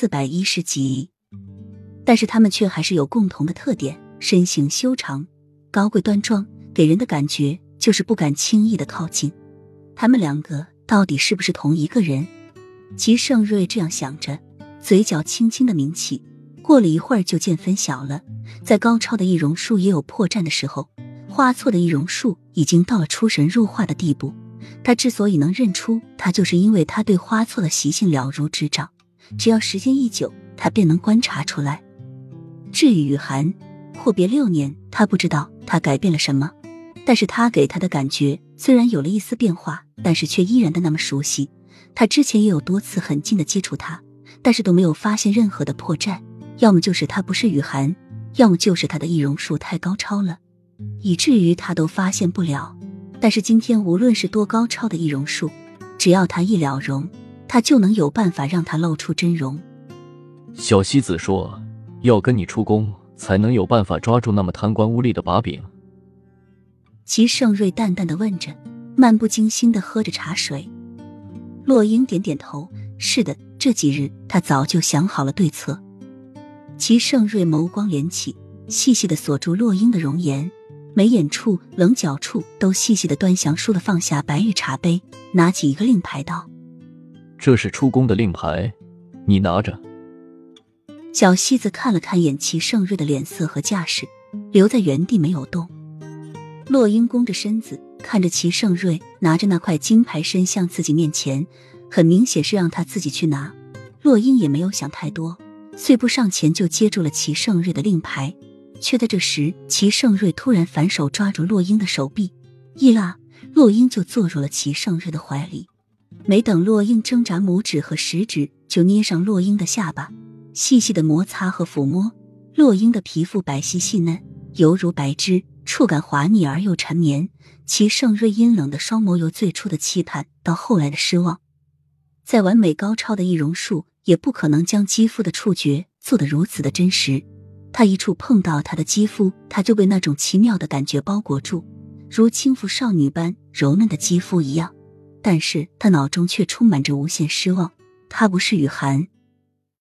四百一十集。但是他们却还是有共同的特点：身形修长、高贵端庄，给人的感觉就是不敢轻易的靠近。他们两个到底是不是同一个人？齐盛瑞这样想着，嘴角轻轻的抿起。过了一会儿，就见分晓了。在高超的易容术也有破绽的时候，花错的易容术已经到了出神入化的地步。他之所以能认出他，就是因为他对花错的习性了如指掌。只要时间一久，他便能观察出来。至于雨涵，阔别六年，他不知道他改变了什么，但是他给他的感觉虽然有了一丝变化，但是却依然的那么熟悉。他之前也有多次很近的接触他，但是都没有发现任何的破绽。要么就是他不是雨涵，要么就是他的易容术太高超了，以至于他都发现不了。但是今天无论是多高超的易容术，只要他一了容，他就能有办法让他露出真容。小西子说：“要跟你出宫，才能有办法抓住那么贪官污吏的把柄。”齐盛瑞淡淡的问着，漫不经心的喝着茶水。洛英点点头：“是的，这几日他早就想好了对策。”齐盛瑞眸光连起，细细的锁住洛英的容颜，眉眼处、棱角处都细细的端详，倏的放下白玉茶杯，拿起一个令牌道：“这是出宫的令牌，你拿着。”小西子看了看眼齐盛瑞的脸色和架势，留在原地没有动。洛英弓着身子看着齐盛瑞拿着那块金牌伸向自己面前，很明显是让他自己去拿。洛英也没有想太多。碎步上前就接住了齐盛瑞的令牌，却在这时，齐盛瑞突然反手抓住洛英的手臂，一拉，洛英就坐入了齐盛瑞的怀里。没等洛英挣扎，拇指和食指就捏上洛英的下巴，细细的摩擦和抚摸。洛英的皮肤白皙细嫩，犹如白芝，触感滑腻而又缠绵。齐盛瑞阴冷的双眸由最初的期盼到后来的失望，在完美高超的易容术。也不可能将肌肤的触觉做得如此的真实。他一触碰到他的肌肤，他就被那种奇妙的感觉包裹住，如轻抚少女般柔嫩的肌肤一样。但是他脑中却充满着无限失望。他不是雨涵，